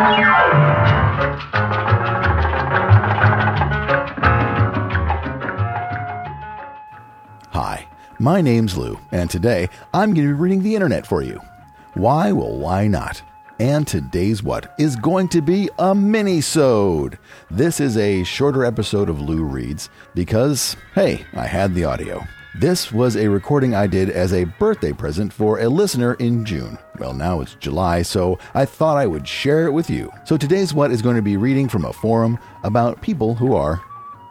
Hi, my name's Lou, and today I'm going to be reading the internet for you. Why? Well, why not? And today's what is going to be a mini-sode. This is a shorter episode of Lou Reads because, hey, I had the audio. This was a recording I did as a birthday present for a listener in June. Well, now it's July, so I thought I would share it with you. So today's what is going to be reading from a forum about people who are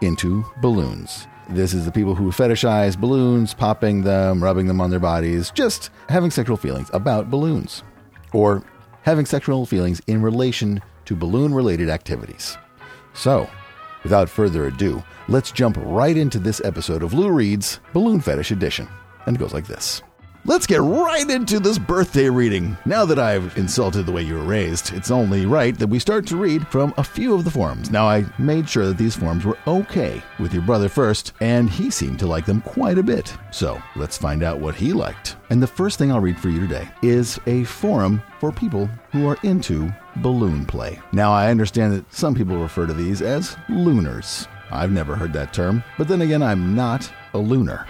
into balloons. This is the people who fetishize balloons, popping them, rubbing them on their bodies, just having sexual feelings about balloons. Or having sexual feelings in relation to balloon related activities. So, without further ado, let's jump right into this episode of Lou Reads Balloon Fetish Edition. And it goes like this. Let's get right into this birthday reading. Now that I've insulted the way you were raised, it's only right that we start to read from a few of the forums. Now, I made sure that these forums were okay with your brother first, and he seemed to like them quite a bit. So, let's find out what he liked. And the first thing I'll read for you today is a forum for people who are into balloon play. Now, I understand that some people refer to these as looners. I've never heard that term, but then again, I'm not a looner.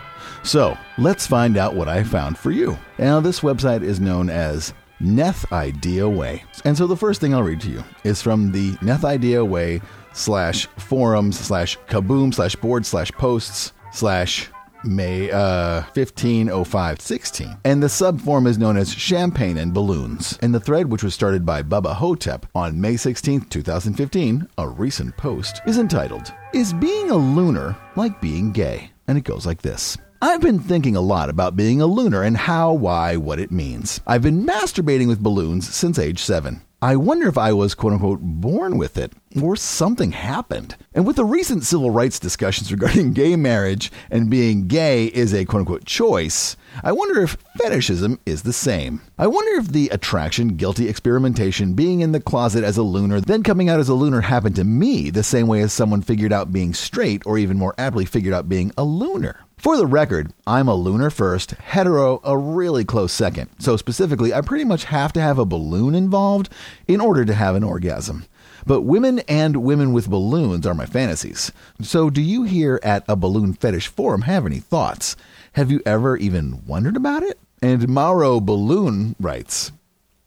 So let's find out what I found for you. Now, this website is known as Net Hideaway. And so the first thing I'll read to you is from the Net Hideaway slash forums slash kaboom slash board slash posts slash May uh, 150516. And the subform is known as Champagne and Balloons. And the thread, which was started by Bubba Hotep on May 16, 2015, a recent post, is entitled, Is Being a Looner Like Being Gay? And it goes like this. I've been thinking a lot about being a looner and how, why, what it means. I've been masturbating with balloons since age seven. I wonder if I was quote unquote born with it or something happened. And with the recent civil rights discussions regarding gay marriage and being gay is a quote unquote choice, I wonder if fetishism is the same. I wonder if the attraction, guilty experimentation, being in the closet as a looner, then coming out as a looner happened to me the same way as someone figured out being straight or even more aptly figured out being a looner. For the record, I'm a looner first, hetero a really close second. So specifically, I pretty much have to have a balloon involved in order to have an orgasm. But women and women with balloons are my fantasies. So do you here at a balloon fetish forum have any thoughts? Have you ever even wondered about it? And Mauro Balloon writes,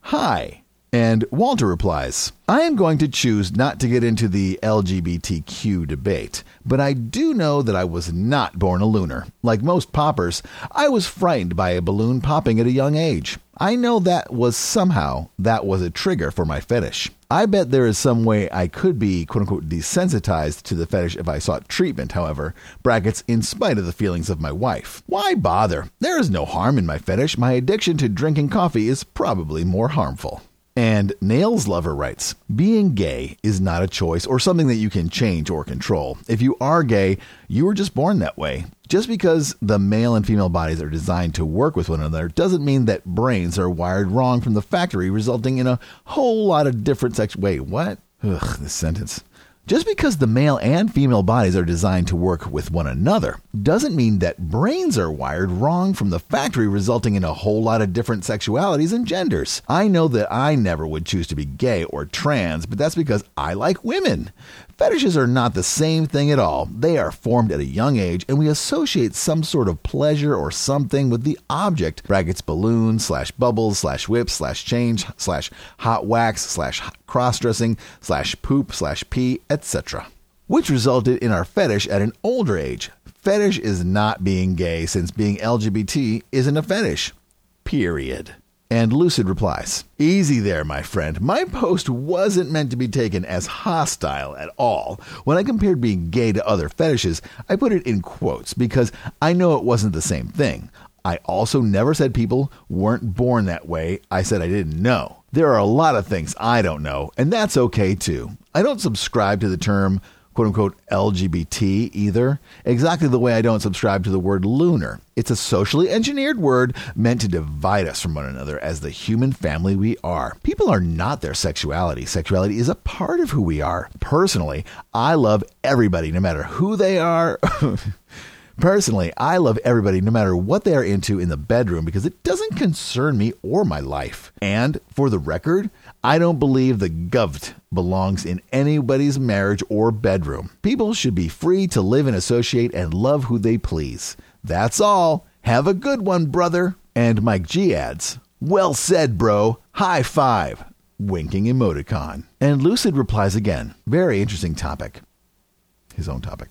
Hi. And Walter replies, I am going to choose not to get into the LGBTQ debate, but I do know that I was not born a looner. Like most poppers, I was frightened by a balloon popping at a young age. I know that was somehow that was a trigger for my fetish. I bet there is some way I could be quote unquote desensitized to the fetish if I sought treatment, however, brackets in spite of the feelings of my wife. Why bother? There is no harm in my fetish. My addiction to drinking coffee is probably more harmful. And Nails Lover writes Being gay is not a choice or something that you can change or control. If you are gay, you were just born that way. Just because the male and female bodies are designed to work with one another doesn't mean that brains are wired wrong from the factory, resulting in a whole lot of different sex. Wait, what? Ugh, this sentence. Just because the male and female bodies are designed to work with one another doesn't mean that brains are wired wrong from the factory, resulting in a whole lot of different sexualities and genders. I know that I never would choose to be gay or trans, but that's because I like women. Fetishes are not the same thing at all. They are formed at a young age, and we associate some sort of pleasure or something with the object. Brackets balloon slash bubbles slash whip slash change slash hot wax slash cross dressing slash poop slash pee, etc. Which resulted in our fetish at an older age. Fetish is not being gay since being LGBT isn't a fetish. Period. And Lucid replies Easy there, my friend. My post wasn't meant to be taken as hostile at all. When I compared being gay to other fetishes, I put it in quotes because I know it wasn't the same thing. I also never said people weren't born that way. I said I didn't know. There are a lot of things I don't know, and that's okay too. I don't subscribe to the term quote unquote LGBT either, exactly the way I don't subscribe to the word looner. It's a socially engineered word meant to divide us from one another as the human family we are. People are not their sexuality. Sexuality is a part of who we are. Personally, I love everybody, no matter who they are. Personally, I love everybody no matter what they are into in the bedroom because it doesn't concern me or my life. And for the record, I don't believe the govt belongs in anybody's marriage or bedroom. People should be free to live and associate and love who they please. That's all. Have a good one, brother. And Mike G adds, Well said, bro. High five. Winking emoticon. And Lucid replies again, Very interesting topic. His own topic.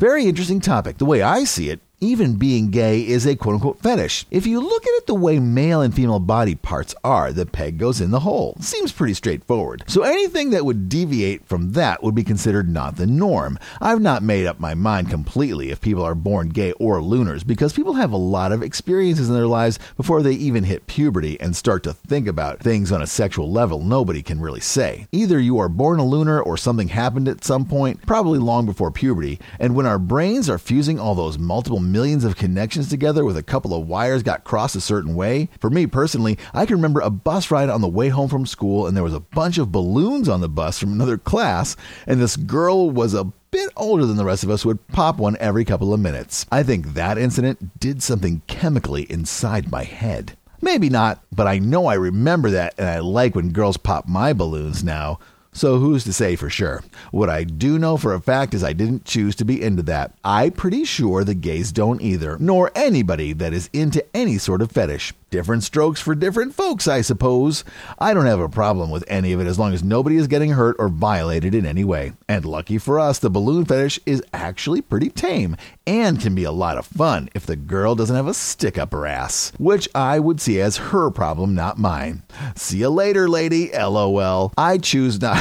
Very interesting topic. The way I see it, even being gay is a quote unquote fetish. If you look at it the way male and female body parts are, the peg goes in the hole. Seems pretty straightforward. So anything that would deviate from that would be considered not the norm. I've not made up my mind completely if people are born gay or looners because people have a lot of experiences in their lives before they even hit puberty and start to think about things on a sexual level nobody can really say. Either you are born a looner or something happened at some point, probably long before puberty, and when our brains are fusing all those multiple millions of connections together with a couple of wires got crossed a certain way. For me personally, I can remember a bus ride on the way home from school, and there was a bunch of balloons on the bus from another class, and this girl was a bit older than the rest of us would pop one every couple of minutes. I think that incident did something chemically inside my head. Maybe not, but I know I remember that and I like when girls pop my balloons now. So who's to say for sure? What I do know for a fact is I didn't choose to be into that. I'm pretty sure the gays don't either, nor anybody that is into any sort of fetish. Different strokes for different folks, I suppose. I don't have a problem with any of it as long as nobody is getting hurt or violated in any way. And lucky for us, the balloon fetish is actually pretty tame and can be a lot of fun if the girl doesn't have a stick up her ass, which I would see as her problem, not mine. See you later, lady. LOL. I choose not.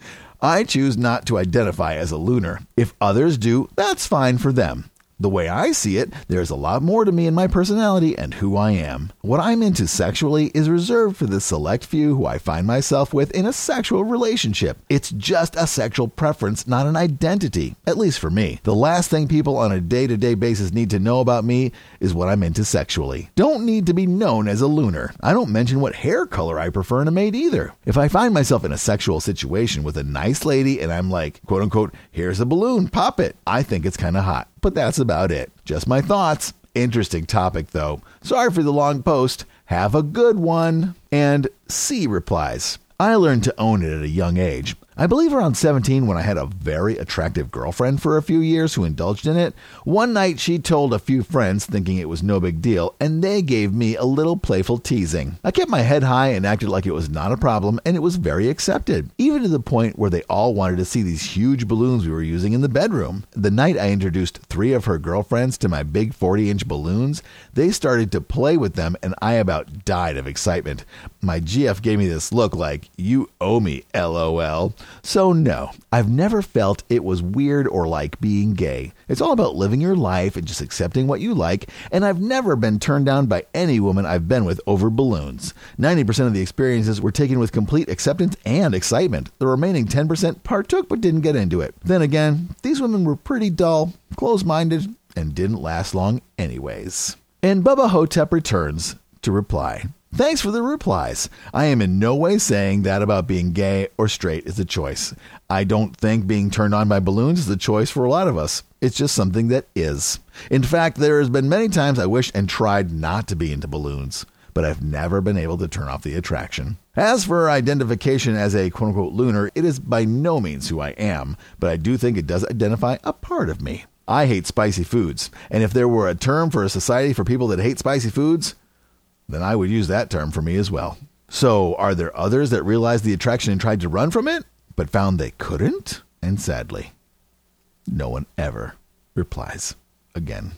I choose not to identify as a looner. If others do, that's fine for them. The way I see it, there's a lot more to me and my personality and who I am. What I'm into sexually is reserved for the select few who I find myself with in a sexual relationship. It's just a sexual preference, not an identity, at least for me. The last thing people on a day to day basis need to know about me is what I'm into sexually. Don't need to be known as a looner. I don't mention what hair color I prefer in a mate either. If I find myself in a sexual situation with a nice lady and I'm like, quote unquote, here's a balloon, pop it, I think it's kind of hot but that's about it. Just my thoughts. Interesting topic, though. Sorry for the long post. Have a good one. And C replies I learned to own it at a young age. I believe around 17 when I had a very attractive girlfriend for a few years who indulged in it. One night she told a few friends thinking it was no big deal, and they gave me a little playful teasing. I kept my head high and acted like it was not a problem, and it was very accepted, even to the point where they all wanted to see these huge balloons we were using in the bedroom. The night I introduced three of her girlfriends to my big 40 inch balloons, they started to play with them, and I about died of excitement. My GF gave me this look like, You owe me, lol. So, no, I've never felt it was weird or like being gay. It's all about living your life and just accepting what you like, and I've never been turned down by any woman I've been with over balloons. 90% of the experiences were taken with complete acceptance and excitement. The remaining 10% partook but didn't get into it. Then again, these women were pretty dull, close minded, and didn't last long, anyways. And Bubba Hotep returns to reply. Thanks for the replies. I am in no way saying that about being gay or straight is a choice. I don't think being turned on by balloons is a choice for a lot of us. It's just something that is. In fact, there has been many times I wished and tried not to be into balloons, but I've never been able to turn off the attraction. As for identification as a quote unquote looner, it is by no means who I am, but I do think it does identify a part of me. I hate spicy foods, and if there were a term for a society for people that hate spicy foods, then I would use that term for me as well. So, are there others that realized the attraction and tried to run from it, but found they couldn't? And sadly, no one ever replies again.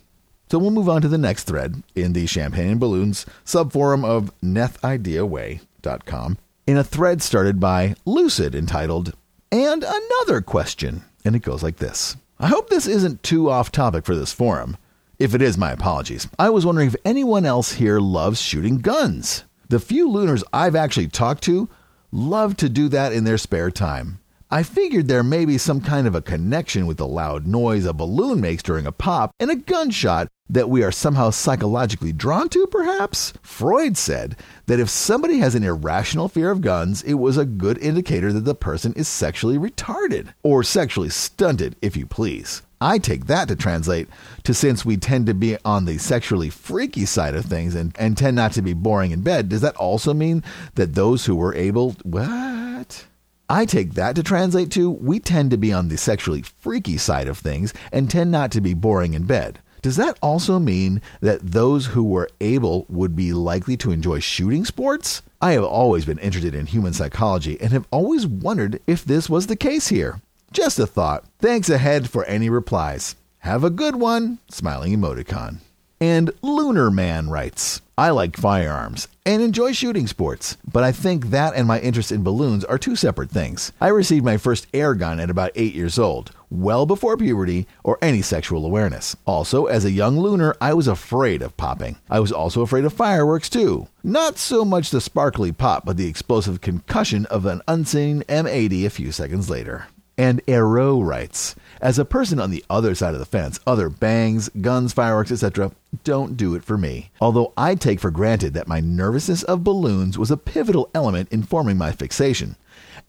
So we'll move on to the next thread in the Champagne and Balloons subforum of nethideaway.com in a thread started by Lucid entitled, And Another Question. And it goes like this I hope this isn't too off topic for this forum. If it is, my apologies. I was wondering if anyone else here loves shooting guns. The few looners I've actually talked to love to do that in their spare time. I figured there may be some kind of a connection with the loud noise a balloon makes during a pop and a gunshot that we are somehow psychologically drawn to, perhaps? Freud said that if somebody has an irrational fear of guns, it was a good indicator that the person is sexually retarded, or sexually stunted, if you please. I take that to translate to since we tend to be on the sexually freaky side of things and, and tend not to be boring in bed, does that also mean that those who were able. What? I take that to translate to we tend to be on the sexually freaky side of things and tend not to be boring in bed. Does that also mean that those who were able would be likely to enjoy shooting sports? I have always been interested in human psychology and have always wondered if this was the case here. Just a thought. Thanks ahead for any replies. Have a good one. Smiling emoticon. And Looner Man writes I like firearms and enjoy shooting sports, but I think that and my interest in balloons are two separate things. I received my first air gun at about 8 years old, well before puberty or any sexual awareness. Also, as a young looner, I was afraid of popping. I was also afraid of fireworks too. Not so much the sparkly pop, but the explosive concussion of an unseen M80 a few seconds later. And Aero writes, as a person on the other side of the fence, other bangs, guns, fireworks, etc., don't do it for me. Although I take for granted that my nervousness of balloons was a pivotal element in forming my fixation.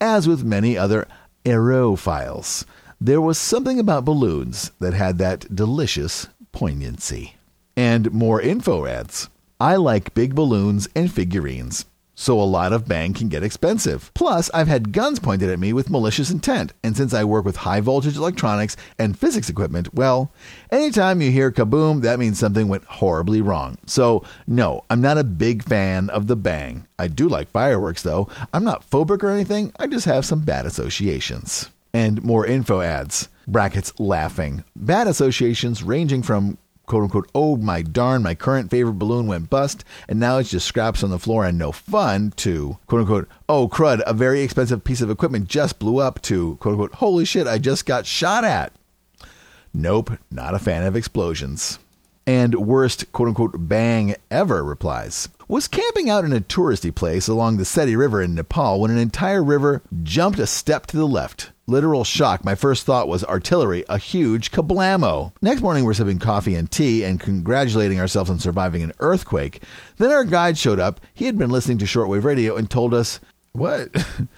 As with many other aerophiles, there was something about balloons that had that delicious poignancy. And more info adds. I like big balloons and figurines so a lot of bang can get expensive. Plus, I've had guns pointed at me with malicious intent, and since I work with high voltage electronics and physics equipment, well, anytime you hear kaboom, that means something went horribly wrong. So, no, I'm not a big fan of the bang. I do like fireworks though. I'm not phobic or anything, I just have some bad associations. And more info adds. Brackets laughing. Bad associations ranging from quote unquote, oh my darn, my current favorite balloon went bust, and now it's just scraps on the floor and no fun, to quote unquote, oh crud, a very expensive piece of equipment just blew up, to quote unquote, holy shit, I just got shot at. Nope, not a fan of explosions. And worst quote unquote bang ever replies was camping out in a touristy place along the Seti River in Nepal when an entire river jumped a step to the left. Literal shock. My first thought was artillery, a huge kablamo. Next morning, we're sipping coffee and tea and congratulating ourselves on surviving an earthquake. Then our guide showed up. He had been listening to shortwave radio and told us, What?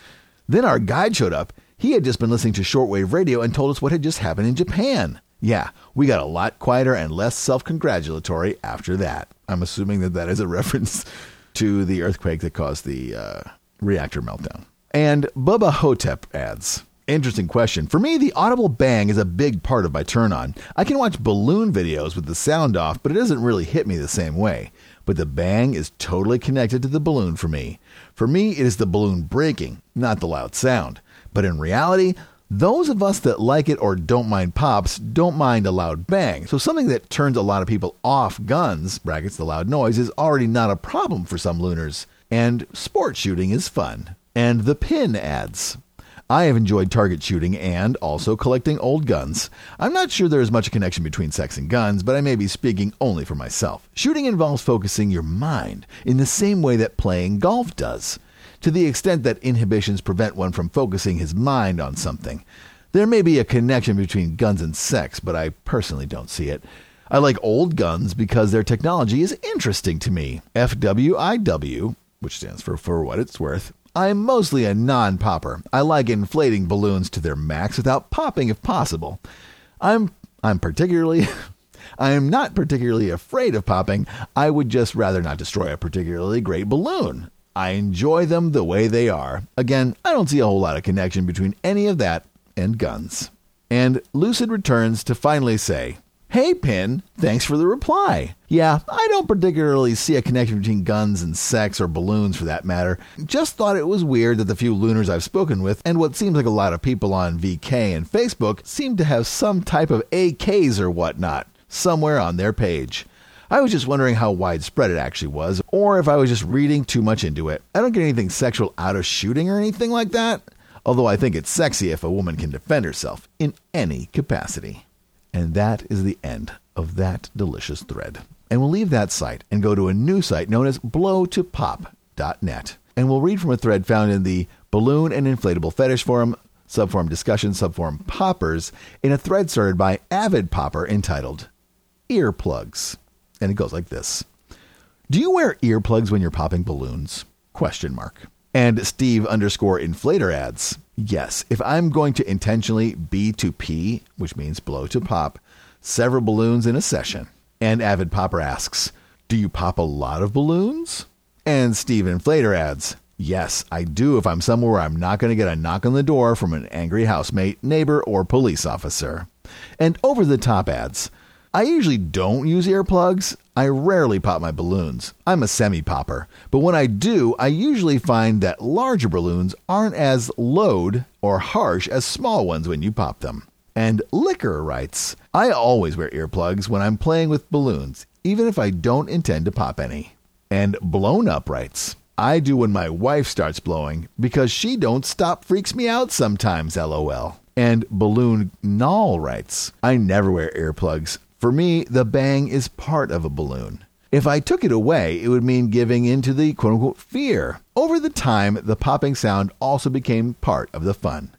then our guide showed up. He had just been listening to shortwave radio and told us what had just happened in Japan. Yeah, we got a lot quieter and less self congratulatory after that. I'm assuming that that is a reference to the earthquake that caused the uh, reactor meltdown. And Bubba Hotep adds, Interesting question. For me, the audible bang is a big part of my turn on. I can watch balloon videos with the sound off, but it doesn't really hit me the same way. But the bang is totally connected to the balloon for me. For me, it is the balloon breaking, not the loud sound. But in reality, those of us that like it or don't mind pops don't mind a loud bang. So something that turns a lot of people off guns, brackets the loud noise, is already not a problem for some looners. And sport shooting is fun. And the pin adds. I have enjoyed target shooting and also collecting old guns. I'm not sure there is much connection between sex and guns, but I may be speaking only for myself. Shooting involves focusing your mind in the same way that playing golf does, to the extent that inhibitions prevent one from focusing his mind on something. There may be a connection between guns and sex, but I personally don't see it. I like old guns because their technology is interesting to me. FWIW, which stands for for what it's worth, I'm mostly a non popper. I like inflating balloons to their max without popping if possible. I'm I'm particularly I am not particularly afraid of popping. I would just rather not destroy a particularly great balloon. I enjoy them the way they are. Again, I don't see a whole lot of connection between any of that and guns. And Lucid returns to finally say, Hey, Pin, thanks for the reply. Yeah, I don't particularly see a connection between guns and sex or balloons for that matter. Just thought it was weird that the few looners I've spoken with, and what seems like a lot of people on VK and Facebook, seem to have some type of AKs or whatnot somewhere on their page. I was just wondering how widespread it actually was, or if I was just reading too much into it. I don't get anything sexual out of shooting or anything like that, although I think it's sexy if a woman can defend herself in any capacity. And that is the end of that delicious thread. And we'll leave that site and go to a new site known as blowtopop.net. And we'll read from a thread found in the Balloon and Inflatable Fetish Forum, Subforum discussion, Subforum poppers, in a thread started by Avid Popper entitled Earplugs. And it goes like this Do you wear earplugs when you're popping balloons? Question mark. And Steve underscore inflator adds, Yes, if I'm going to intentionally B to P, which means blow to pop, several balloons in a session. And Avid Popper asks, Do you pop a lot of balloons? And Steve Inflator adds, Yes, I do if I'm somewhere where I'm not going to get a knock on the door from an angry housemate, neighbor, or police officer. And over the top adds, I usually don't use earplugs. I rarely pop my balloons. I'm a semi popper. But when I do, I usually find that larger balloons aren't as loud or harsh as small ones when you pop them. And Liquor writes, I always wear earplugs when I'm playing with balloons, even if I don't intend to pop any. And Blown Up writes, I do when my wife starts blowing because she don't stop freaks me out sometimes, lol. And Balloon Null writes, I never wear earplugs. For me, the bang is part of a balloon. If I took it away, it would mean giving in to the quote unquote fear. Over the time, the popping sound also became part of the fun.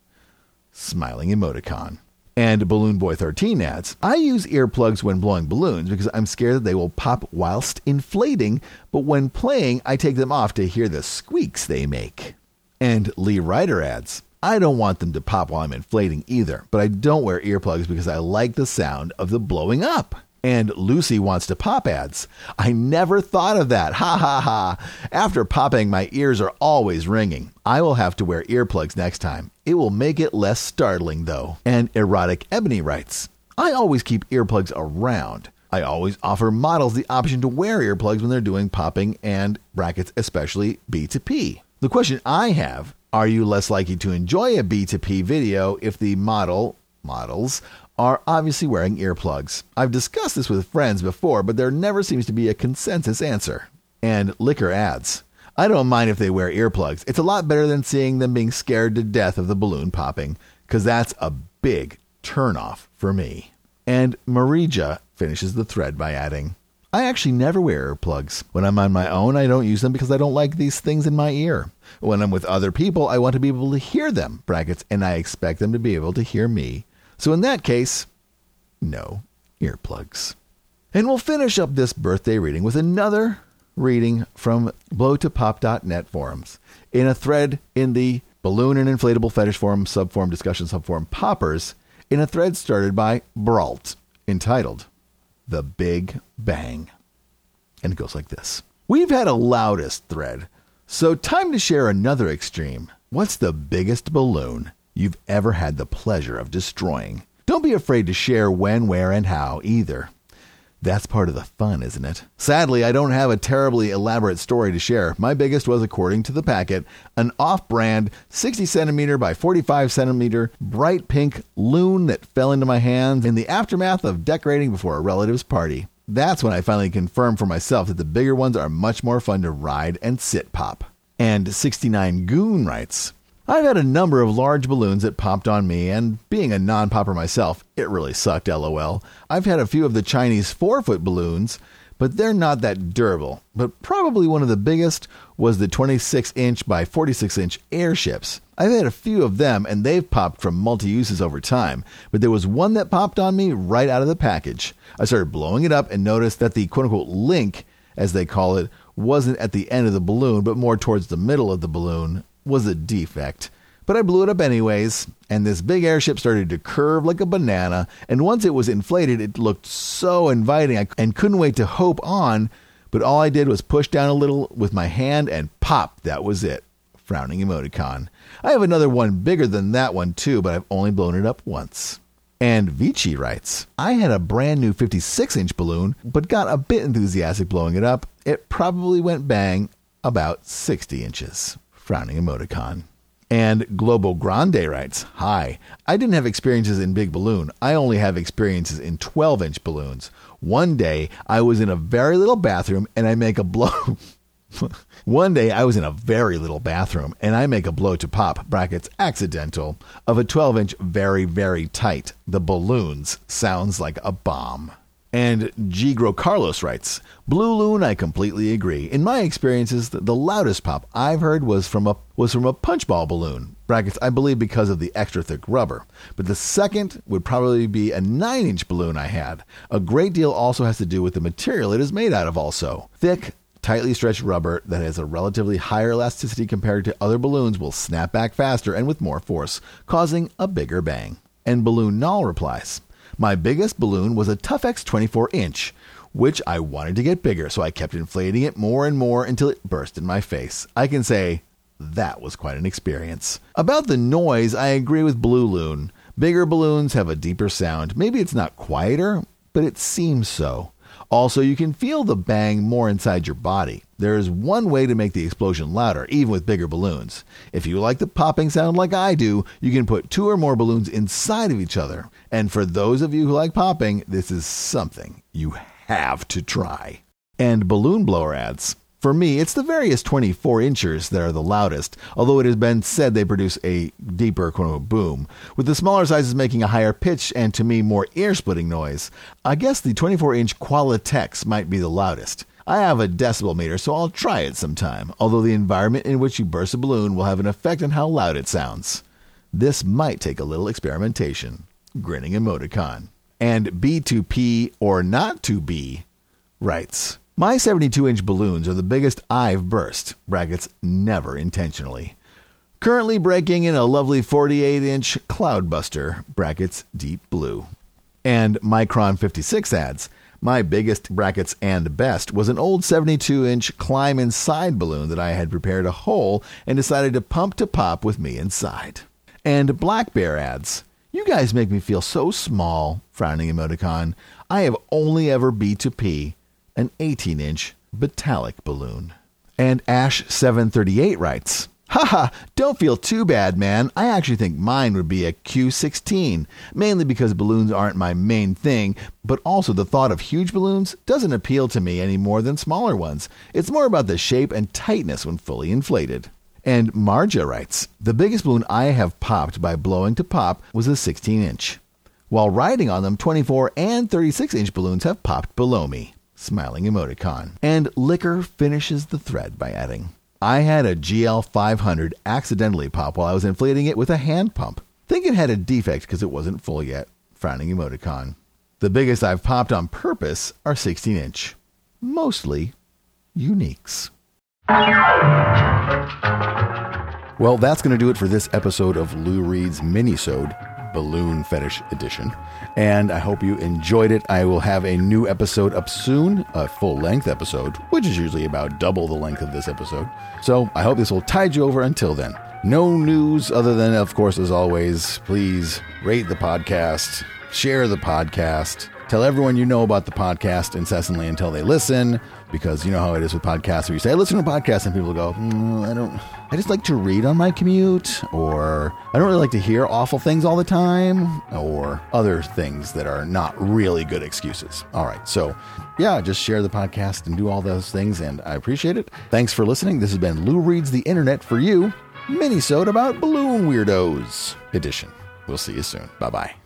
Smiling emoticon. And Balloon Boy 13 adds, I use earplugs when blowing balloons because I'm scared that they will pop whilst inflating, but when playing, I take them off to hear the squeaks they make. And Lee Ryder adds, I don't want them to pop while I'm inflating either, but I don't wear earplugs because I like the sound of the blowing up and Lucy wants to pop adds. I never thought of that. Ha ha ha. After popping, my ears are always ringing. I will have to wear earplugs next time. It will make it less startling, though. And Erotic Ebony writes I always keep earplugs around. I always offer models the option to wear earplugs when they're doing popping and brackets, especially B2P. The question I have are you less likely to enjoy a B2P video if the model, models, are obviously wearing earplugs. I've discussed this with friends before, but there never seems to be a consensus answer. And Liquor adds, I don't mind if they wear earplugs. It's a lot better than seeing them being scared to death of the balloon popping, because that's a big turnoff for me. And Marija finishes the thread by adding, I actually never wear earplugs. When I'm on my own, I don't use them because I don't like these things in my ear. When I'm with other people, I want to be able to hear them, brackets, and I expect them to be able to hear me, so in that case, no earplugs. And we'll finish up this birthday reading with another reading from blowtopop.net forums in a thread in the balloon and inflatable fetish forum subforum discussion subforum poppers in a thread started by Brault entitled The Big Bang. And it goes like this. We've had a loudest thread, so time to share another extreme. What's the biggest balloon you've ever had the pleasure of destroying. Don't be afraid to share when, where, and how either. That's part of the fun, isn't it? Sadly, I don't have a terribly elaborate story to share. My biggest was, according to the packet, an off brand 60 centimeter by 45 centimeter bright pink loon that fell into my hands in the aftermath of decorating before a relative's party. That's when I finally confirmed for myself that the bigger ones are much more fun to ride and sit pop. And 69 Goon writes, I've had a number of large balloons that popped on me, and being a non popper myself, it really sucked, lol. I've had a few of the Chinese 4 foot balloons, but they're not that durable. But probably one of the biggest was the 26 inch by 46 inch airships. I've had a few of them, and they've popped from multi uses over time, but there was one that popped on me right out of the package. I started blowing it up and noticed that the quote unquote link, as they call it, wasn't at the end of the balloon, but more towards the middle of the balloon, was a defect. But I blew it up anyways, and this big airship started to curve like a banana, and once it was inflated, it looked so inviting I, and couldn't wait to hope on, but all I did was push down a little with my hand and pop, that was it. Frowning emoticon. I have another one bigger than that one too, but I've only blown it up once. And Vici writes, I had a brand new 56 inch balloon, but got a bit enthusiastic blowing it up. It probably went bang about 60 inches frowning emoticon. And Global Grande writes, Hi, I didn't have experiences in big balloon. I only have experiences in 12 inch balloons. One day I was in a very little bathroom and I make a blow. One day I was in a very little bathroom and I make a blow to pop, brackets, accidental, of a 12 inch very, very tight. The balloons sounds like a bomb. And G. Gro Carlos writes, Blue Loon, I completely agree. In my experiences, the, loudest pop I've heard was from a was from a punchball balloon. Brackets, I believe because of the extra thick rubber. But the second would probably be a 9 inch balloon I had. A great deal also has to do with the material it is made out of, also. Thick, tightly stretched rubber that has a relatively higher elasticity compared to other balloons will snap back faster and with more force, causing a bigger bang. And Balloon Null replies, My biggest balloon was a Tuf-Tex 24 inch, which I wanted to get bigger, so I kept inflating it more and more until it burst in my face. I can say that was quite an experience. About the noise, I agree with Blue Loon. Bigger balloons have a deeper sound. Maybe it's not quieter, but it seems so. Also, you can feel the bang more inside your body. There is one way to make the explosion louder, even with bigger balloons. If you like the popping sound like I do, you can put two or more balloons inside of each other. And for those of you who like popping, this is something you have to try. And balloon blower adds. For me, it's the various 24 inchers that are the loudest, although it has been said they produce a deeper quote boom, with the smaller sizes making a higher pitch and to me more ear splitting noise. I guess the 24 inch Qualatex might be the loudest. I have a decibel meter, so I'll try it sometime, although the environment in which you burst a balloon will have an effect on how loud it sounds. This might take a little experimentation. Grinning emoticon. And B2P or not to be writes. My 72 inch balloons are the biggest I've burst, brackets never intentionally. Currently breaking in a lovely 48 inch Cloudbuster, brackets deep blue. And Micron 56 adds, my biggest brackets and best was an old 72 inch climb inside balloon that I had prepared a hole and decided to pump to pop with me inside. And Black Bear adds, You guys make me feel so small, frowning emoticon. I have only ever B2P an 18 inch metallic balloon. And Ash738 writes, Haha, don't feel too bad, man. I actually think mine would be a Q16, mainly because balloons aren't my main thing, but also the thought of huge balloons doesn't appeal to me any more than smaller ones. It's more about the shape and tightness when fully inflated. And Marja writes, The biggest balloon I have popped by blowing to pop was a 16 inch. While riding on them, 24 and 36 inch balloons have popped below me smiling emoticon. And Liquor finishes the thread by adding, I had a GL 500 accidentally pop while I was inflating it with a hand pump. Think it had a defect because it wasn't full yet. Frowning emoticon. The biggest I've popped on purpose are 16 inch. Mostly uniques. Well, that's going to do it for this episode of Lou Reads Minisode Balloon Fetish Edition. And I hope you enjoyed it. I will have a new episode up soon, a full length episode, which is usually about double the length of this episode. So I hope this will tide you over until then. No news other than, of course, as always, please rate the podcast, share the podcast, tell everyone you know about the podcast incessantly until they listen because you know how it is with podcasts where you say, I listen to podcasts and people go, mm, I don't, I just like to read on my commute or I don't really like to hear awful things all the time or other things that are not really good excuses. All right. So yeah, just share the podcast and do all those things. And I appreciate it. Thanks for listening. This has been Lou Reads the Internet for you. Mini-sode about balloon weirdos edition. We'll see you soon. Bye bye.